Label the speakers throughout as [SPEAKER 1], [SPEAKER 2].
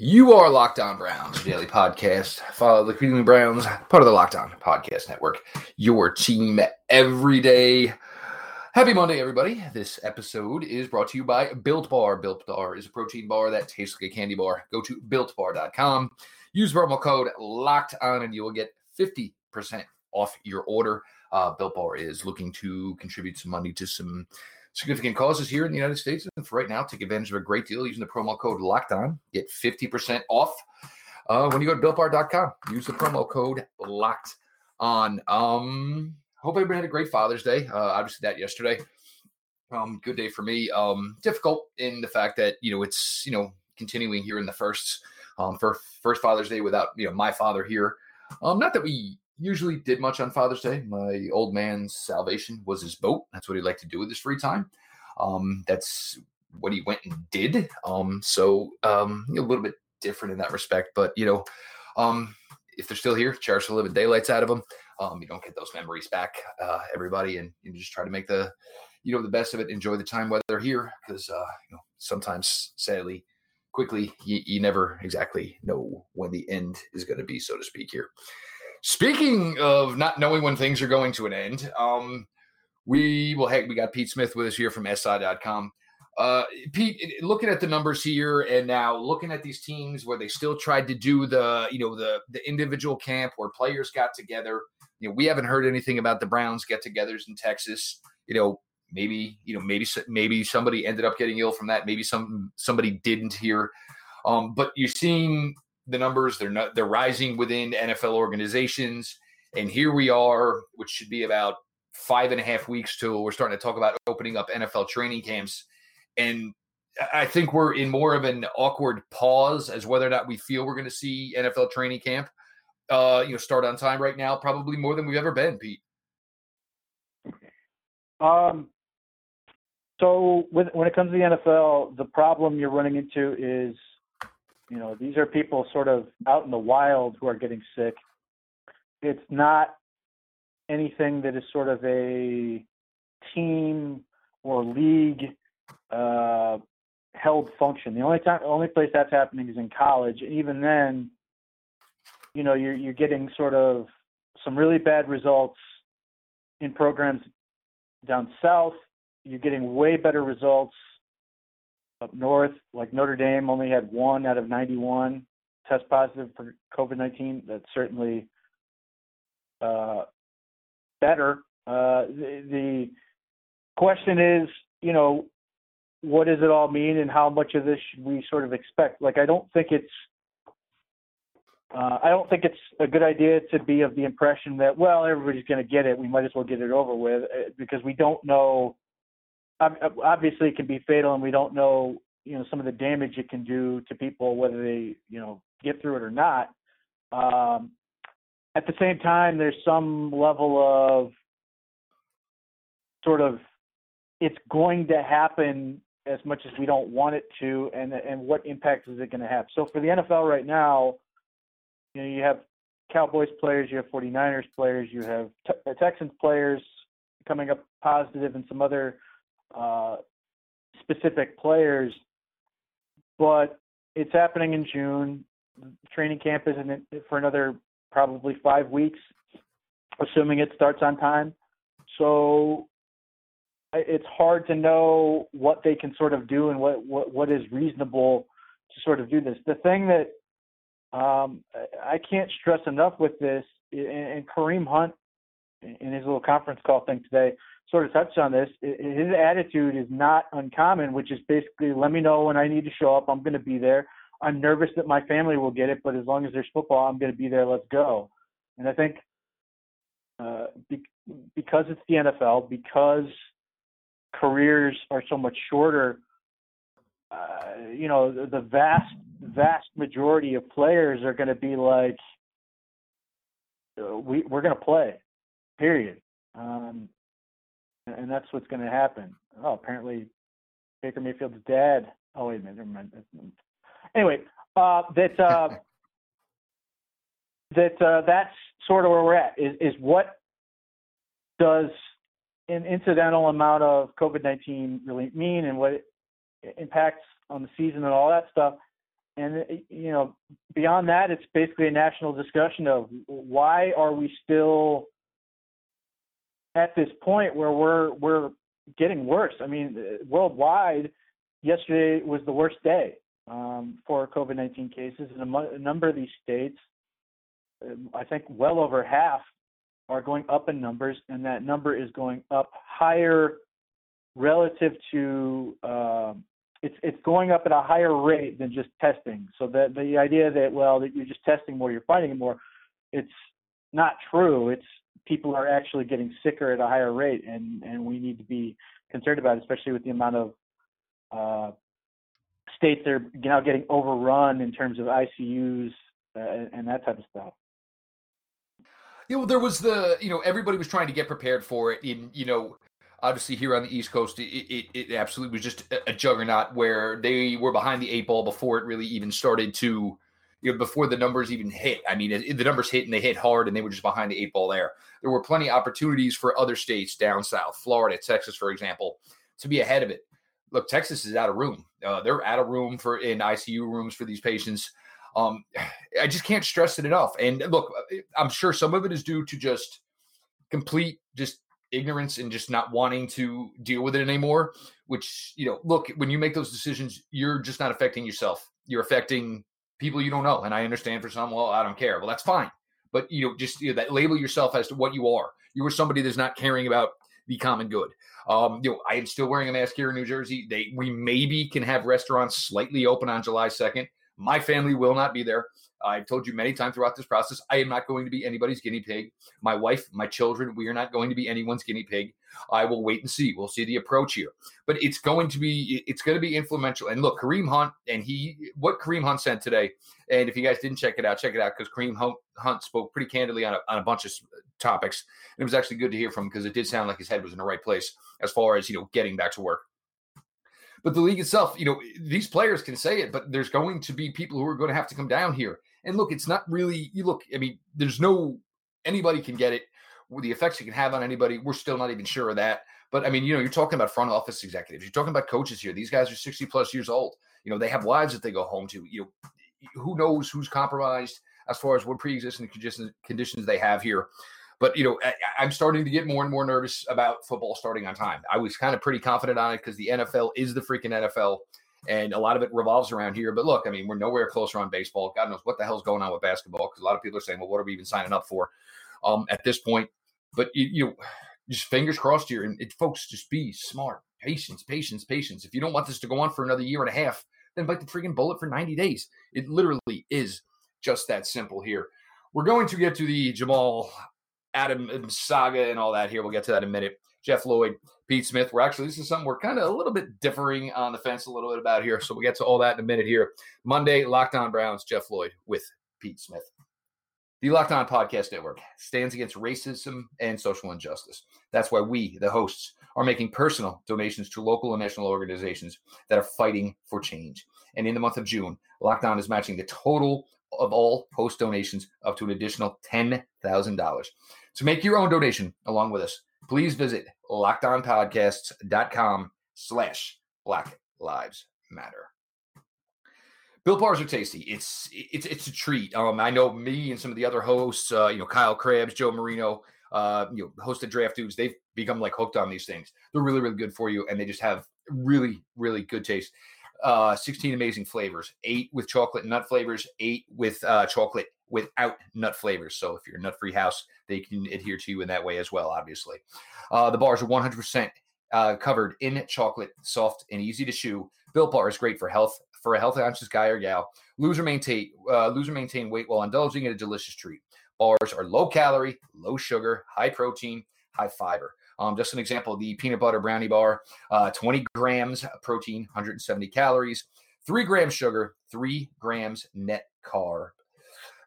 [SPEAKER 1] You are Locked On Browns, daily podcast. Follow the Cleveland Browns, part of the Locked On Podcast Network. Your team every day. Happy Monday, everybody. This episode is brought to you by Built Bar. Built Bar is a protein bar that tastes like a candy bar. Go to builtbar.com, use promo code Locked On, and you will get 50% off your order. Uh, Built Bar is looking to contribute some money to some significant causes here in the United States. And for right now, take advantage of a great deal using the promo code Locked On. Get 50% off uh, when you go to builtbar.com. Use the promo code Locked On. Um, hope everybody had a great Father's Day. Uh, obviously, that yesterday. Um, good day for me. Um, difficult in the fact that you know it's you know continuing here in the first um for first Father's Day without you know my father here. Um, not that we usually did much on Father's Day. My old man's salvation was his boat. That's what he liked to do with his free time. Um, that's what he went and did. Um, so um, a little bit different in that respect. But you know, um, if they're still here, cherish the living daylights out of them. Um, you don't get those memories back, uh, everybody, and you just try to make the you know the best of it. Enjoy the time while they're here, because uh, you know sometimes, sadly, quickly you, you never exactly know when the end is going to be, so to speak. Here. Speaking of not knowing when things are going to an end, um, we will heck, we got Pete Smith with us here from SI.com. Uh, Pete, looking at the numbers here and now looking at these teams where they still tried to do the, you know, the the individual camp where players got together. You know, we haven't heard anything about the Browns get-togethers in Texas. You know, maybe you know maybe maybe somebody ended up getting ill from that. Maybe some somebody didn't here. Um, but you're seeing the numbers; they're not they're rising within NFL organizations, and here we are, which should be about five and a half weeks till we're starting to talk about opening up NFL training camps. And I think we're in more of an awkward pause as whether or not we feel we're going to see NFL training camp, uh, you know, start on time right now, probably more than we've ever been, Pete.
[SPEAKER 2] Um, so with, when it comes to the NFL, the problem you're running into is, you know, these are people sort of out in the wild who are getting sick. It's not anything that is sort of a team or league uh, held function. The only time, only place that's happening is in college, and even then, you know, you're you're getting sort of some really bad results in programs down south. You're getting way better results up north, like Notre Dame only had one out of 91 test positive for COVID-19. That's certainly uh, better. Uh, the, the question is, you know, what does it all mean, and how much of this should we sort of expect? Like, I don't think it's, uh, I don't think it's a good idea to be of the impression that, well, everybody's going to get it. We might as well get it over with uh, because we don't know. Obviously, it can be fatal, and we don't know, you know, some of the damage it can do to people, whether they, you know, get through it or not. Um, at the same time, there's some level of sort of it's going to happen as much as we don't want it to, and and what impact is it going to have? So for the NFL right now, you know, you have Cowboys players, you have 49ers players, you have Texans players coming up positive, and some other uh, specific players. But it's happening in June. Training camp isn't for another probably five weeks, assuming it starts on time. So it's hard to know what they can sort of do and what, what, what is reasonable to sort of do this. The thing that um, I can't stress enough with this, and Kareem Hunt in his little conference call thing today sort of touched on this. His attitude is not uncommon, which is basically let me know when I need to show up. I'm going to be there. I'm nervous that my family will get it, but as long as there's football, I'm going to be there. Let's go. And I think uh, be, because it's the NFL, because careers are so much shorter, uh, you know, the, vast, vast majority of players are going to be like, uh, we we're going to play, period. Um, and that's what's going to happen. Oh, apparently, Baker Mayfield's dad. Oh wait a minute, never mind anyway, uh, that uh, that uh, that's sort of where we're at. Is is what does an incidental amount of COVID nineteen really mean, and what it impacts on the season and all that stuff. and you know, beyond that, it's basically a national discussion of why are we still at this point where we're we're getting worse. I mean, worldwide, yesterday was the worst day um, for COVID-19 cases in a, a number of these states. Um, I think well over half are going up in numbers, and that number is going up higher relative to uh, it's it's going up at a higher rate than just testing. So that the idea that well that you're just testing more, you're finding more, it's not true. It's people are actually getting sicker at a higher rate, and and we need to be concerned about, it, especially with the amount of uh, states that are now getting overrun in terms of ICUs uh, and that type of stuff.
[SPEAKER 1] Yeah, well, there was the you know everybody was trying to get prepared for it. In you know, obviously here on the East Coast, it it, it absolutely was just a, a juggernaut where they were behind the eight ball before it really even started to you know, before the numbers even hit. I mean, the numbers hit and they hit hard, and they were just behind the eight ball there. There were plenty of opportunities for other states down south, Florida, Texas, for example, to be ahead of it. Look, Texas is out of room. Uh, they're out of room for in ICU rooms for these patients. Um, I just can't stress it enough. And look, I'm sure some of it is due to just complete just ignorance and just not wanting to deal with it anymore. Which you know, look, when you make those decisions, you're just not affecting yourself. You're affecting people you don't know. And I understand for some, well, I don't care. Well, that's fine. But you know, just you know, that label yourself as to what you are. You are somebody that's not caring about the common good. Um, you know, I am still wearing a mask here in New Jersey. They we maybe can have restaurants slightly open on July 2nd. My family will not be there. I've told you many times throughout this process, I am not going to be anybody's guinea pig. My wife, my children, we are not going to be anyone's guinea pig. I will wait and see. We'll see the approach here, but it's going to be it's going to be influential. And look, Kareem Hunt and he what Kareem Hunt said today. And if you guys didn't check it out, check it out because Kareem Hunt spoke pretty candidly on a, on a bunch of topics. And it was actually good to hear from him because it did sound like his head was in the right place as far as you know getting back to work. But the league itself, you know, these players can say it, but there's going to be people who are going to have to come down here. And look, it's not really, you look, I mean, there's no, anybody can get it. The effects it can have on anybody, we're still not even sure of that. But I mean, you know, you're talking about front office executives, you're talking about coaches here. These guys are 60 plus years old. You know, they have wives that they go home to. You know, who knows who's compromised as far as what pre existing conditions they have here. But you know, I, am starting to get more and more nervous about football starting on time. I was kind of pretty confident on it because the NFL is the freaking NFL, and a lot of it revolves around here. But look, I mean, we're nowhere closer on baseball. God knows what the hell's going on with basketball because a lot of people are saying, "Well, what are we even signing up for?" Um, at this point, but you, you know, just fingers crossed here, and it, folks, just be smart, patience, patience, patience. If you don't want this to go on for another year and a half, then bite the freaking bullet for 90 days. It literally is just that simple here. We're going to get to the Jamal Adam uh, saga and all that here. We'll get to that in a minute. Jeff Lloyd, Pete Smith. We're actually, this is something we're kind of a little bit differing on the fence a little bit about here. So we'll get to all that in a minute here. Monday, Locked On Browns, Jeff Lloyd with Pete Smith. The Locked On Podcast Network stands against racism and social injustice. That's why we, the hosts, are making personal donations to local and national organizations that are fighting for change. And in the month of June, Locked On is matching the total of all post donations up to an additional $10,000. To make your own donation along with us, please visit lockedonpodcasts.com slash Black Lives Matter. Built bars are tasty. It's it's it's a treat. Um, I know me and some of the other hosts, uh, you know, Kyle Crabbs, Joe Marino, uh, you know, hosted draft dudes. They've become like hooked on these things. They're really really good for you, and they just have really really good taste. Uh, 16 amazing flavors, eight with chocolate nut flavors, eight with uh, chocolate without nut flavors. So if you're a nut free house, they can adhere to you in that way as well, obviously. Uh, the bars are 100% uh, covered in chocolate, soft and easy to chew. Built bar is great for health, for a health conscious guy or gal. Lose or maintain, uh, lose or maintain weight while indulging in a delicious treat. Bars are low calorie, low sugar, high protein, high fiber. Um, just an example, the peanut butter brownie bar, uh, 20 grams protein, 170 calories, three grams sugar, three grams net carb.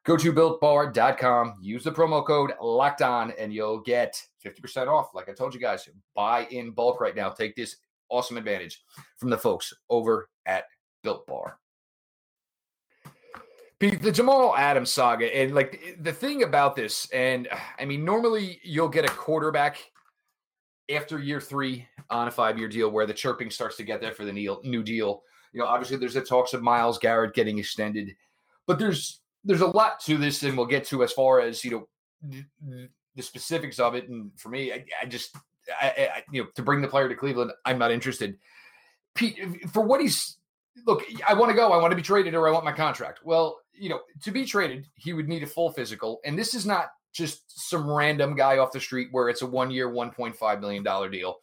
[SPEAKER 1] Go to builtbar.com, use the promo code locked on, and you'll get 50% off. Like I told you guys, buy in bulk right now. Take this awesome advantage from the folks over at Built Bar. Pete, the Jamal Adams saga, and like the thing about this, and I mean, normally you'll get a quarterback after year three on a five year deal where the chirping starts to get there for the new deal You know, obviously there's the talks of Myles Garrett getting extended, but there's there's a lot to this, and we'll get to as far as you know the, the specifics of it. And for me, I, I just I, I, you know to bring the player to Cleveland, I'm not interested. Pete, for what he's look, I want to go. I want to be traded, or I want my contract. Well, you know, to be traded, he would need a full physical, and this is not just some random guy off the street where it's a one year, $1.5 million deal.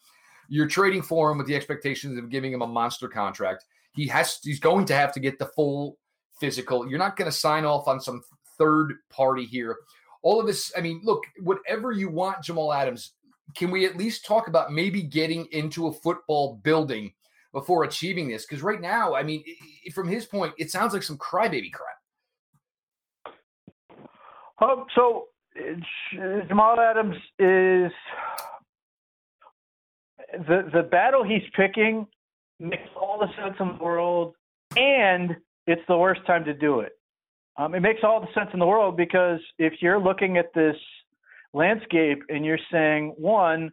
[SPEAKER 1] You're trading for him with the expectations of giving him a monster contract. He has he's going to have to get the full physical. You're not going to sign off on some third party here. All of this, I mean, look, whatever you want, Jamal Adams, can we at least talk about maybe getting into a football building before achieving this? Because right now, I mean, from his point, it sounds like some crybaby crap.
[SPEAKER 2] Um, so Jamal Adams is the the battle he's picking makes all the sense in the world, and it's the worst time to do it. Um, it makes all the sense in the world because if you're looking at this landscape and you're saying one,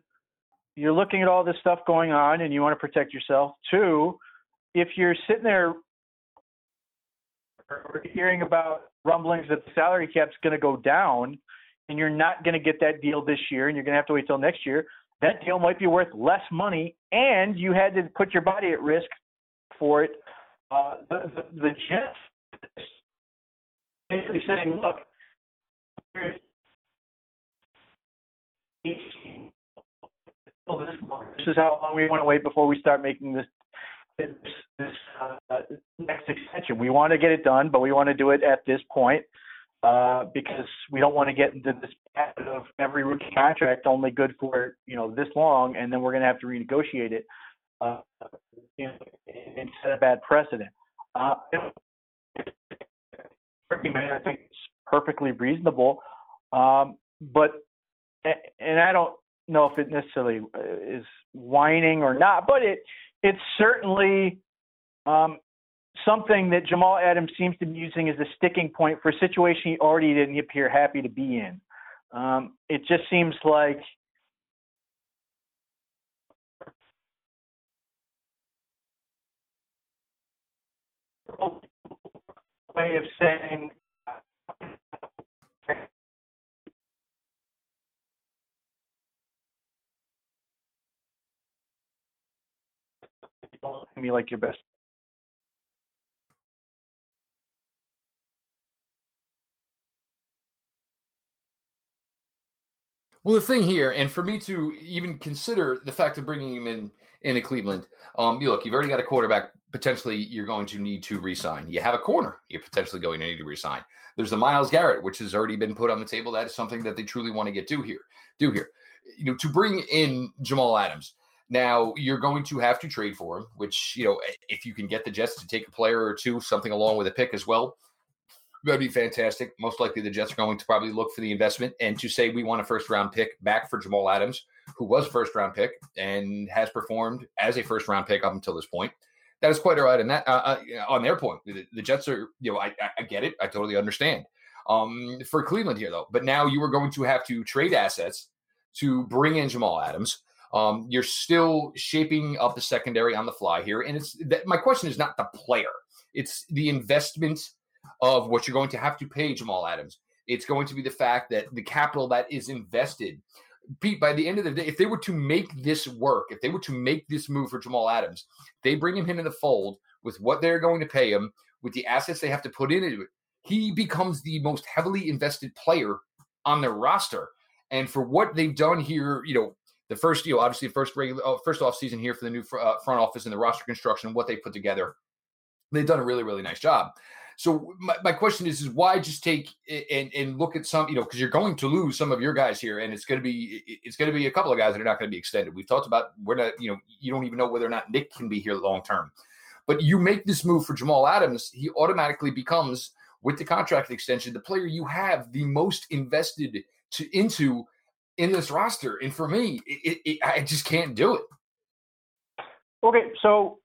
[SPEAKER 2] you're looking at all this stuff going on and you want to protect yourself. Two, if you're sitting there hearing about rumblings that the salary cap's going to go down and you're not going to get that deal this year and you're going to have to wait till next year, that deal might be worth less money and you had to put your body at risk for it. Uh, the, the, the Jets basically saying, look, this is how long we want to wait before we start making this this, this uh, next extension. We want to get it done, but we want to do it at this point uh, because we don't want to get into this pattern of every rookie contract only good for you know this long, and then we're going to have to renegotiate it uh, you know, and set a bad precedent. Uh, I think it's perfectly reasonable, um, but and I don't know if it necessarily uh, is whining or not, but it it's certainly um, something that Jamal Adams seems to be using as a sticking point for a situation he already didn't appear happy to be in. Um, it just seems like way of saying me like your best
[SPEAKER 1] Well, the thing here, and for me to even consider the fact of bringing him in into Cleveland, um, you look, you've already got a quarterback. Potentially, you're going to need to resign. You have a corner. You're potentially going to need to resign. There's the Myles Garrett, which has already been put on the table. That is something that they truly want to get do here. Do here, you know, to bring in Jamal Adams. Now you're going to have to trade for him, which you know, if you can get the Jets to take a player or two, something along with a pick as well, That'd be fantastic. Most likely, the Jets are going to probably look for the investment and to say we want a first round pick back for Jamal Adams, who was a first round pick and has performed as a first round pick up until this point. That is quite all right. And that uh, uh, on their point, the, the, Jets are, you know, I, I get it. I totally understand. Um, for Cleveland here, though, but now you are going to have to trade assets to bring in Jamal Adams. Um, you're still shaping up the secondary on the fly here, and it's that my question is not the player; it's the investment of what you're going to have to pay Jamal Adams. It's going to be the fact that the capital that is invested. Pete, by the end of the day, if they were to make this work, if they were to make this move for Jamal Adams, they bring him into the fold with what they're going to pay him, with the assets they have to put into it. He becomes the most heavily invested player on their roster. And for what they've done here, you know, the first, you know, obviously first regular, uh, first off season here for the new uh, front office and the roster construction, what they put together, they've done a really, really nice job. So my, my question is, is why just take and and look at some, you know, because you're going to lose some of your guys here, and it's going to be it's going to be a couple of guys that are not going to be extended. We've talked about we're not, you know, you don't even know whether or not Nick can be here long term. But you make this move for Jamal Adams, he automatically becomes with the contract extension the player you have the most invested to into in this roster. And for me, it, it, I just can't do it.
[SPEAKER 2] Okay, so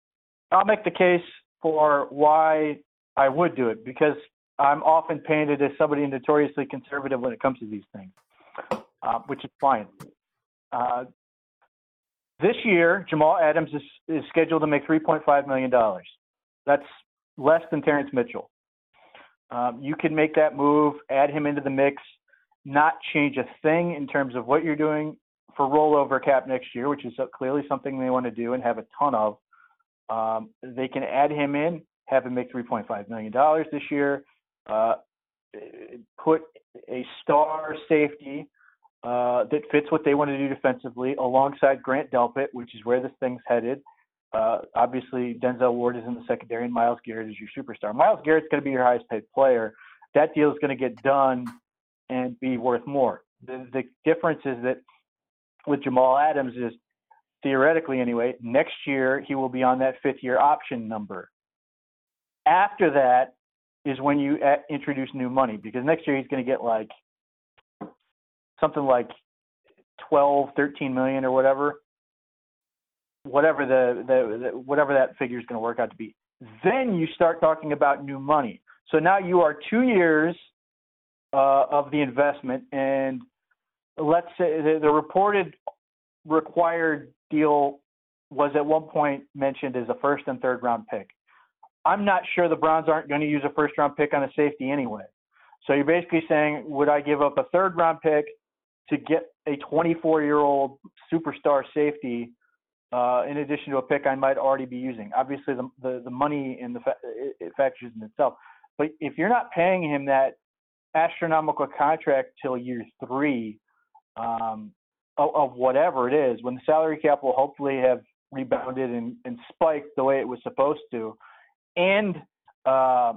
[SPEAKER 2] I'll make the case for why I would do it because I'm often painted as somebody notoriously conservative when it comes to these things, uh, which is fine. Uh, this year, Jamal Adams is, is scheduled to make $3.5 million. That's less than Terrence Mitchell. Um, you can make that move, add him into the mix, not change a thing in terms of what you're doing for rollover cap next year, which is clearly something they want to do and have a ton of. Um, they can add him in, have him make $3.5 million this year, uh, put a star safety uh, that fits what they want to do defensively alongside Grant Delpit, which is where this thing's headed. Uh, obviously, Denzel Ward is in the secondary, and Myles Garrett is your superstar. Myles Garrett's going to be your highest paid player. That deal is going to get done and be worth more. The, the difference is that with Jamal Adams is theoretically anyway, next year he will be on that fifth year option number. After that is when you uh, introduce new money because next year he's going to get like something like 12, 13 million or whatever whatever the, the, the whatever that figure is going to work out to be. Then you start talking about new money. So now you are two years uh, of the investment, and let's say the, the reported required deal was at one point mentioned as a first and third round pick. I'm not sure the Browns aren't going to use a first round pick on a safety anyway. So you're basically saying, would I give up a third round pick to get a 24 year old superstar safety uh, in addition to a pick I might already be using. Obviously, the the, the money in the fa- it factors in itself. But if you're not paying him that astronomical contract till year three um, of, of, whatever it is, when the salary cap will hopefully have rebounded and, and spiked the way it was supposed to, and uh,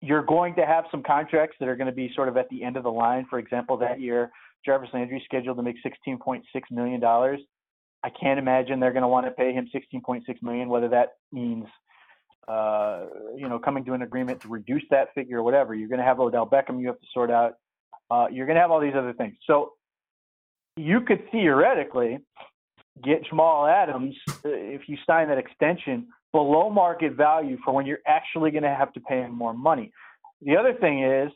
[SPEAKER 2] you're going to have some contracts that are going to be sort of at the end of the line. For example, that year, Jarvis Landry scheduled to make $16.6 million. I can't imagine they're going to want to pay him 16.6 million, whether that means, uh, you know, coming to an agreement to reduce that figure or whatever. You're going to have Odell Beckham you have to sort out. Uh, you're going to have all these other things. So you could theoretically get Jamal Adams uh, if you sign that extension below market value for when you're actually going to have to pay him more money. The other thing is,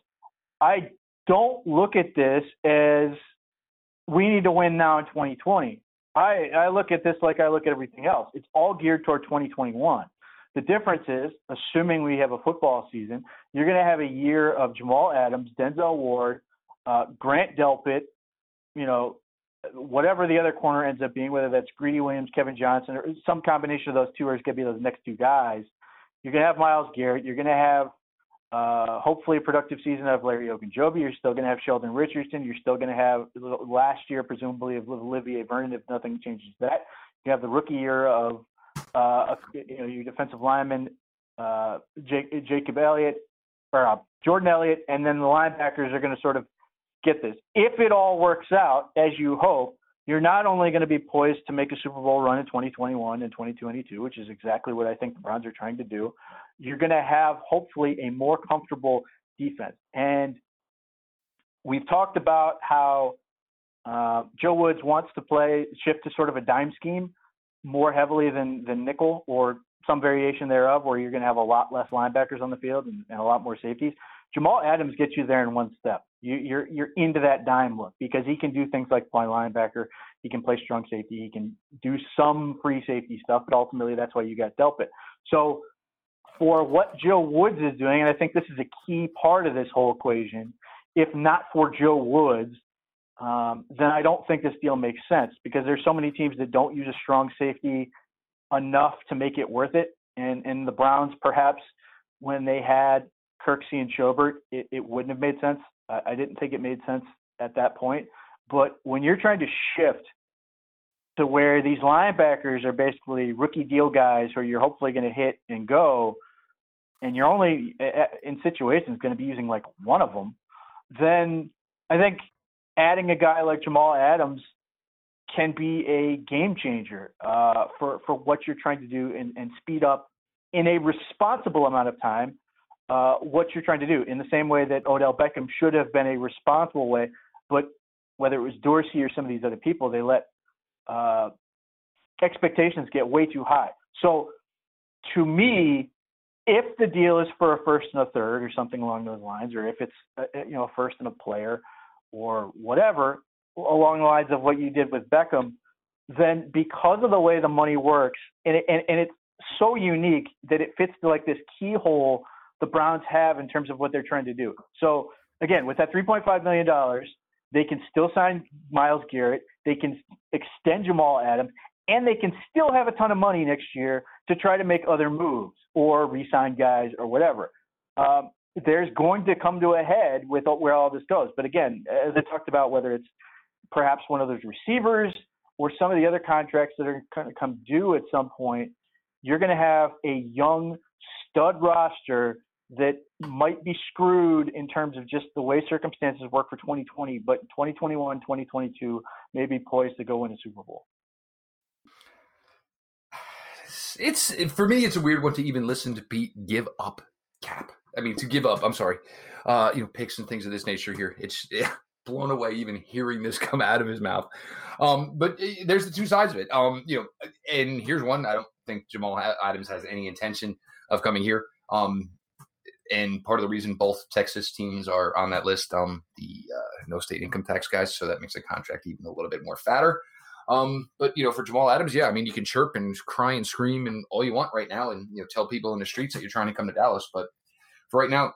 [SPEAKER 2] I don't look at this as we need to win now in 2020. I, I look at this like I look at everything else. It's all geared toward 2021. The difference is, assuming we have a football season, you're going to have a year of Jamal Adams, Denzel Ward, uh, Grant Delpit, you know, whatever the other corner ends up being, whether that's Greedy Williams, Kevin Johnson, or some combination of those two, or it's going to be those next two guys. You're going to have Myles Garrett. You're going to have uh, hopefully a productive season of Larry Ogunjobi. You're still going to have Sheldon Richardson. You're still going to have last year, presumably, of Olivier Vernon if nothing changes that. You have the rookie year of uh, you know your defensive lineman uh, Jake, Jacob Elliott or uh, Jordan Elliott, and then the linebackers are going to sort of get this. If it all works out as you hope, you're not only going to be poised to make a Super Bowl run in 2021 and 2022, which is exactly what I think the Browns are trying to do. You're going to have hopefully a more comfortable defense. And we've talked about how uh, Joe Woods wants to play shift to sort of a dime scheme more heavily than than nickel or some variation thereof, where you're going to have a lot less linebackers on the field and, and a lot more safeties. Jamal Adams gets you there in one step. You, you're you're into that dime look because he can do things like play linebacker, he can play strong safety, he can do some free safety stuff, but ultimately that's why you got Delpit. So for what Joe Woods is doing, and I think this is a key part of this whole equation. If not for Joe Woods, um, then I don't think this deal makes sense because there's so many teams that don't use a strong safety enough to make it worth it. And and the Browns perhaps when they had Kirksey and Schobert, it, it wouldn't have made sense. I, I didn't think it made sense at that point. But when you're trying to shift to where these linebackers are basically rookie deal guys who you're hopefully going to hit and go, and you're only in situations going to be using like one of them, then I think adding a guy like Jamal Adams can be a game changer uh, for for what you're trying to do and, and speed up in a responsible amount of time uh, what you're trying to do. In the same way that Odell Beckham should have been a responsible way, but whether it was Dorsey or some of these other people, they let uh, expectations get way too high. So to me, if the deal is for a first and a third or something along those lines, or if it's a, you know a first and a player or whatever along the lines of what you did with Beckham, then because of the way the money works, and it, and, and it's so unique that it fits to like this keyhole the Browns have in terms of what they're trying to do. So again, with that 3.5 million dollars, they can still sign Myles Garrett, they can extend Jamal Adams, and they can still have a ton of money next year to try to make other moves or re-sign guys or whatever. Um, there's going to come to a head with where all this goes. But again, as I talked about, whether it's perhaps one of those receivers or some of the other contracts that are going to come due at some point, you're going to have a young stud roster that might be screwed in terms of just the way circumstances work for 2020, but 2021, 2022 may be poised to go win a Super Bowl.
[SPEAKER 1] It's for me, it's a weird one to even listen to Pete give up cap. I mean, to give up. I'm sorry, uh, you know, picks and things of this nature here. It's yeah, blown away even hearing this come out of his mouth. Um, but eh, there's the two sides of it. Um, you know, and here's one. I don't think Jamal Adams has any intention of coming here. Um, and part of the reason both Texas teams are on that list, um, the uh, no state income tax guys, so that makes the contract even a little bit more fatter. Um, but you know, for Jamal Adams, yeah, I mean, you can chirp and cry and scream and all you want right now, and you know, tell people in the streets that you're trying to come to Dallas. But for right now,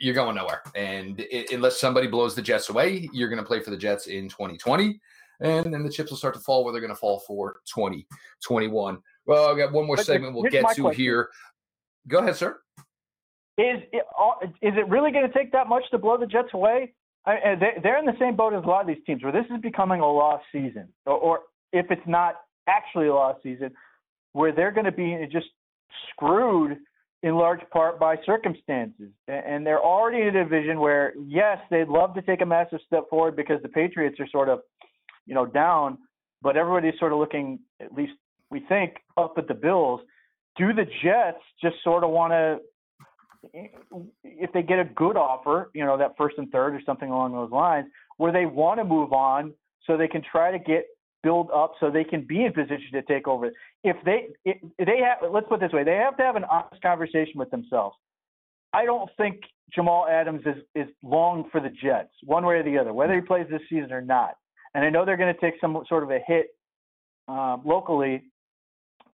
[SPEAKER 1] you're going nowhere. And it, unless somebody blows the Jets away, you're going to play for the Jets in 2020, and then the chips will start to fall where they're going to fall for 2021. Well, I got one more but segment we'll get to question. here. Go ahead, sir.
[SPEAKER 2] Is it, is it really going to take that much to blow the Jets away? I, they're in the same boat as a lot of these teams where this is becoming a lost season, or, or if it's not actually a lost season, where they're going to be just screwed in large part by circumstances. And they're already in a division where, yes, they'd love to take a massive step forward because the Patriots are sort of, you know, down, but everybody's sort of looking, at least we think, up at the Bills. Do the Jets just sort of want to if they get a good offer, you know, that first and third or something along those lines, where they want to move on so they can try to get build up so they can be in position to take over. If they if they have let's put it this way, they have to have an honest conversation with themselves. I don't think Jamal Adams is is long for the Jets, one way or the other, whether he plays this season or not. And I know they're going to take some sort of a hit um, locally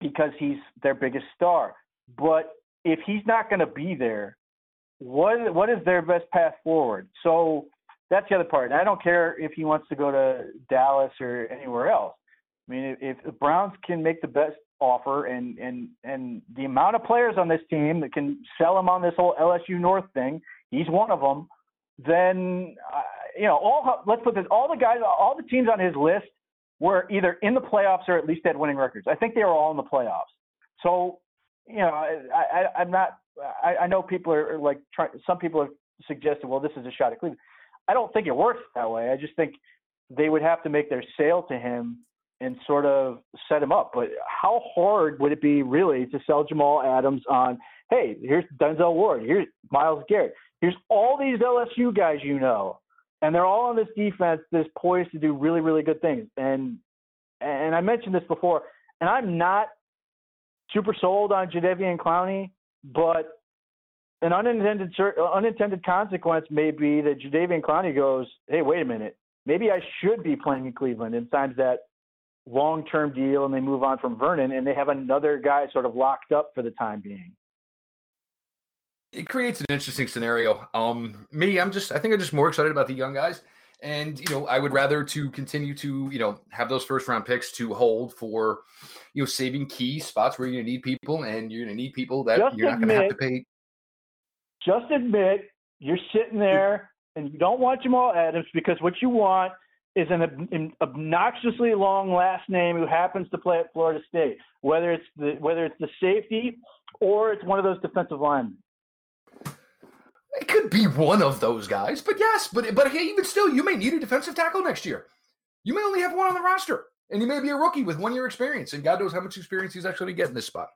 [SPEAKER 2] because he's their biggest star. But if he's not going to be there, what what is their best path forward? So that's the other part. I don't care if he wants to go to Dallas or anywhere else. I mean, if, the Browns can make the best offer and and and the amount of players on this team that can sell him on this whole LSU North thing, he's one of them. Then uh, you know, all let's put this: all the guys, all the teams on his list were either in the playoffs or at least had winning records. I think they were all in the playoffs. So you know, I, I I'm not. I, I know people are like trying. Some people have suggested, well, this is a shot at Cleveland. I don't think it works that way. I just think they would have to make their sale to him and sort of set him up. But how hard would it be really to sell Jamal Adams on, hey, here's Denzel Ward, here's Myles Garrett, here's all these LSU guys you know, and they're all on this defense that's poised to do really, really good things. And and I mentioned this before, and I'm not super sold on Jadeveon Clowney, but an unintended unintended consequence may be that Jadeveon Clowney goes, "Hey, wait a minute, maybe I should be playing in Cleveland," and signs that long-term deal, and they move on from Vernon, and they have another guy sort of locked up for the time being.
[SPEAKER 1] It creates an interesting scenario. Um, me, I'm just, I think I'm just more excited about the young guys. And you know, I would rather to continue to you know have those first round picks to hold for you know saving key spots where you're going to need people, and you're going to need people that just you're not going to have to pay.
[SPEAKER 2] Just admit you're sitting there and you don't want Jamal Adams because what you want is an, an obnoxiously long last name who happens to play at Florida State, whether it's the whether it's the safety or it's one of those defensive linemen.
[SPEAKER 1] It could be one of those guys, but yes, but but even still, you may need a defensive tackle next year. You may only have one on the roster, and he may be a rookie with one year experience, and God knows how much experience he's actually getting this spot.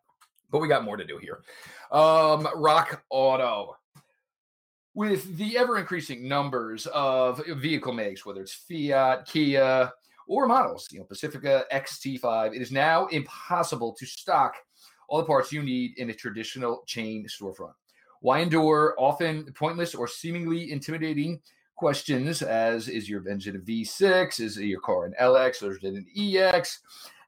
[SPEAKER 1] But we got more to do here. Um, Rock Auto. With the ever increasing numbers of vehicle makes, whether it's Fiat, Kia, or models, you know, Pacifica XT5, it is now impossible to stock all the parts you need in a traditional chain storefront. Why endure often pointless or seemingly intimidating questions as is your engine a V6? Is your car an LX or is it an EX?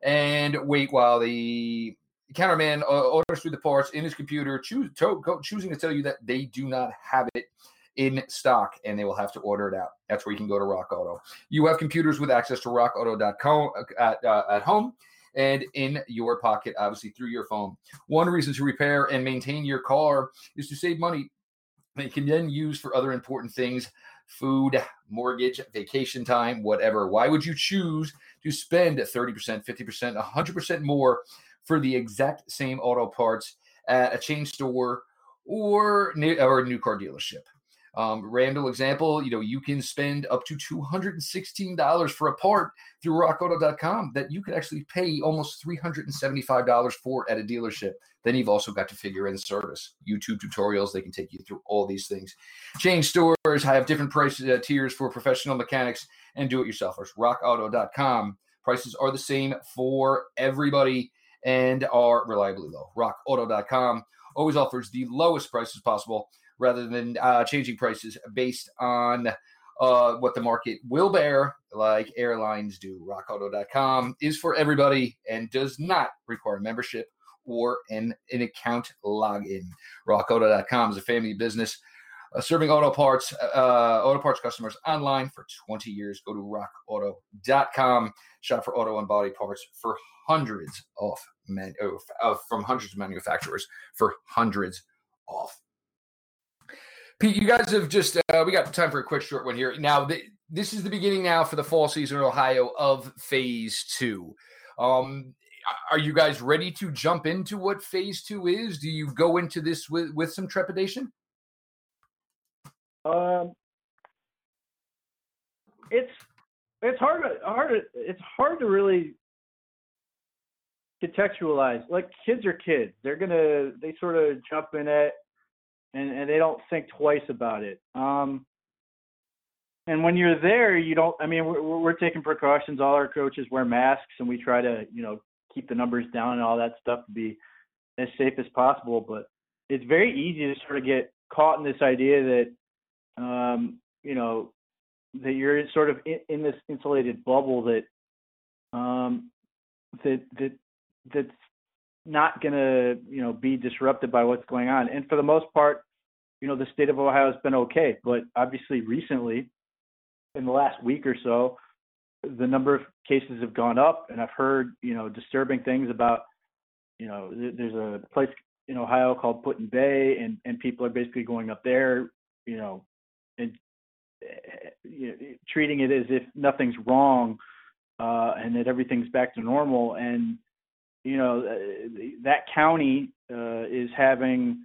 [SPEAKER 1] And wait while the counterman uh, orders through the parts in his computer, to, choosing to tell you that they do not have it in stock and they will have to order it out. That's where you can go to Rock Auto. You have computers with access to rockauto.com at, uh, at home and in your pocket, obviously through your phone. One reason to repair and maintain your car is to save money that you can then use for other important things food, mortgage, vacation time, whatever. Why would you choose to spend 30%, 50%, 100% more for the exact same auto parts at a chain store or, or a new car dealership? Um, Randall example, you know, you can spend up to $216 for a part through rockauto.com that you could actually pay almost $375 for at a dealership. Then you've also got to figure in service, YouTube tutorials. They can take you through all these things. Chain stores have different price uh, tiers for professional mechanics and do-it-yourselfers. Rockauto.com prices are the same for everybody and are reliably low. Rockauto.com always offers the lowest prices possible rather than uh, changing prices based on uh, what the market will bear, like airlines do. RockAuto.com is for everybody and does not require membership or an, an account login. RockAuto.com is a family business uh, serving auto parts, uh, auto parts customers online for 20 years. Go to RockAuto.com, shop for auto and body parts for hundreds of man, uh, from hundreds of manufacturers for hundreds off. Pete, you guys have just uh, we got time for a quick short one here. Now, this is the beginning now for the fall season in Ohio of Phase Two. Um, are you guys ready to jump into what Phase Two is? Do you go into this with with some trepidation?
[SPEAKER 2] Um, it's it's hard to hard it's hard to really contextualize. Like kids are kids; they're gonna they sort of jump in at and, and they don't think twice about it. Um, and when you're there, you don't. I mean, we're, we're taking precautions. All our coaches wear masks, and we try to, you know, keep the numbers down and all that stuff to be as safe as possible. But it's very easy to sort of get caught in this idea that, um, you know, that you're sort of in, in this insulated bubble that, um, that that that's not going to, you know, be disrupted by what's going on. And for the most part, you know, the state of Ohio has been okay. But obviously, recently, in the last week or so, the number of cases have gone up, and I've heard, you know, disturbing things about, you know, there's a place in Ohio called Put-in-Bay, and and people are basically going up there, you know, and eh, you know, treating it as if nothing's wrong, uh, and that everything's back to normal. And you know, uh, that county uh, is having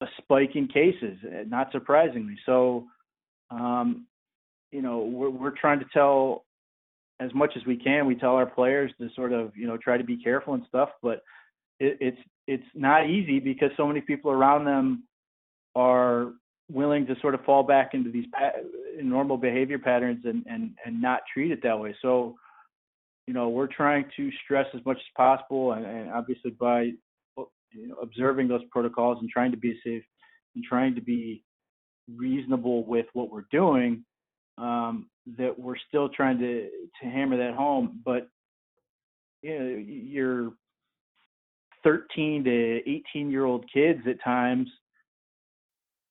[SPEAKER 2] a spike in cases, uh, not surprisingly. So, um, you know, we're, we're trying to tell as much as we can. We tell our players to sort of, you know, try to be careful and stuff, but it, it's it's not easy because so many people around them are willing to sort of fall back into these pa- normal behavior patterns and and and not treat it that way. So you know, we're trying to stress as much as possible, and, and obviously by you know, observing those protocols and trying to be safe and trying to be reasonable with what we're doing, um, that we're still trying to to hammer that home. But you know, your 13 to 18 year old kids at times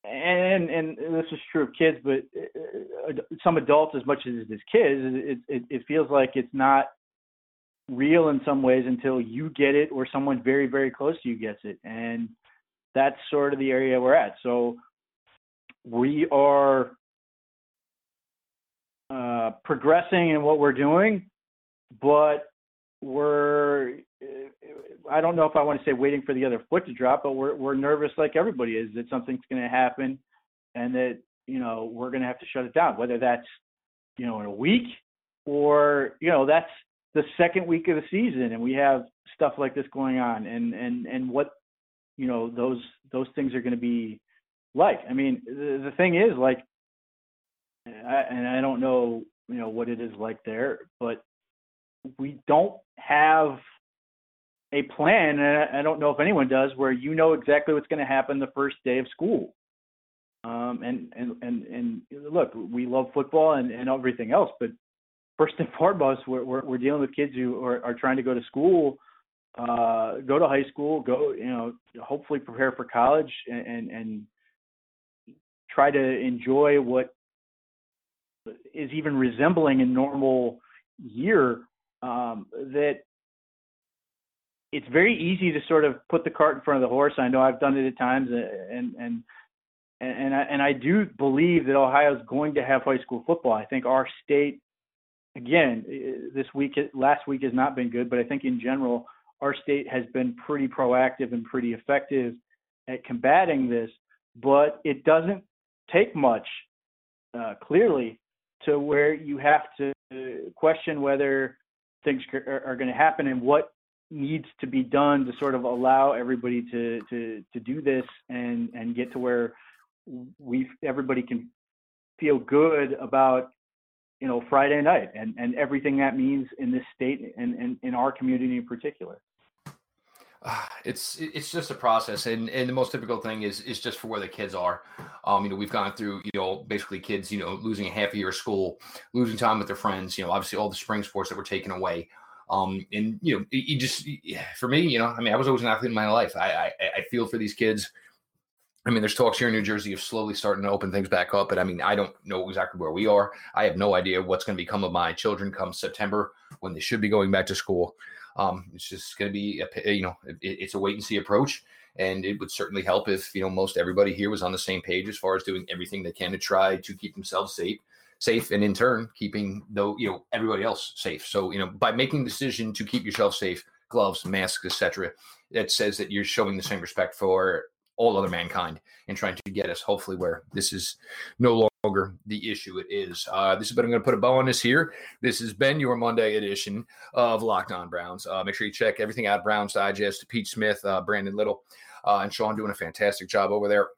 [SPEAKER 2] and and this is true of kids, but uh, some adults as much as it is kids, it, it, it feels like it's not real in some ways until you get it or someone very very close to you gets it. And that's sort of the area we're at. So we are uh, progressing in what we're doing but we're I don't know if I want to say waiting for the other foot to drop, but we're we're nervous like everybody is that something's going to happen, and that you know we're going to have to shut it down. Whether that's you know in a week or you know that's the second week of the season and we have stuff like this going on and and and what you know those those things are going to be like i mean the, the thing is like I, and i don't know you know what it is like there but we don't have a plan and i don't know if anyone does where you know exactly what's going to happen the first day of school um and and and and look we love football and and everything else but first and foremost, we're, we're, we're dealing with kids who are, are trying to go to school uh, go to high school, go you know, hopefully prepare for college, and, and, and try to enjoy what is even resembling a normal year. Um, that it's very easy to sort of put the cart in front of the horse. I know I've done it at times, and and and I, and I do believe that Ohio is going to have high school football. I think our state, again, this week, last week has not been good, but I think in general, our state has been pretty proactive and pretty effective at combating this. But it doesn't take much, uh, clearly, to where you have to question whether things are, are going to happen and what needs to be done to sort of allow everybody to to to do this and and get to where we everybody can feel good about you know Friday night and and everything that means in this state and, and in our community in particular.
[SPEAKER 1] It's it's just a process, and and the most difficult thing is is just for where the kids are. Um, you know, we've gone through you know basically kids you know losing a half a year of school, losing time with their friends. You know, obviously all the spring sports that were taken away. Um, and you know, you just for me, you know, I mean, I was always an athlete in my life. I I, I feel for these kids. I mean, there's talks here in New Jersey of slowly starting to open things back up, but I mean, I don't know exactly where we are. I have no idea what's going to become of my children come September when they should be going back to school. Um, it's just going to be, a, you know, it, it's a wait and see approach, and it would certainly help if you know most everybody here was on the same page as far as doing everything they can to try to keep themselves safe safe and in turn keeping though you know everybody else safe. So you know by making the decision to keep yourself safe gloves masks etc that says that you're showing the same respect for all other mankind and trying to get us hopefully where this is no longer the issue it is. Uh, this is but i'm going to put a bow on this here. This has been your monday edition of locked on browns. Uh, make sure you check everything out browns digest pete smith uh, brandon little uh, and sean doing a fantastic job over there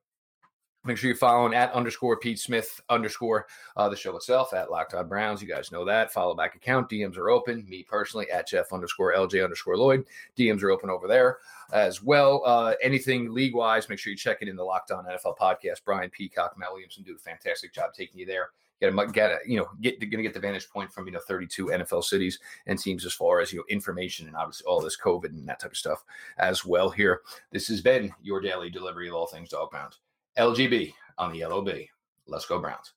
[SPEAKER 1] Make sure you're following at underscore Pete Smith underscore uh, the show itself at Locked Browns. You guys know that. Follow back account. DMs are open. Me personally at Jeff underscore LJ underscore Lloyd. DMs are open over there as well. Uh, anything league wise, make sure you check it in the Locked On NFL podcast. Brian Peacock, Matt Williamson do a fantastic job taking you there. Get a, get a, you know, get going to get the vantage point from you know 32 NFL cities and teams as far as you know information and obviously all this COVID and that type of stuff as well. Here, this has been your daily delivery of all things dog pounds. LGB on the LOB. Let's go Browns.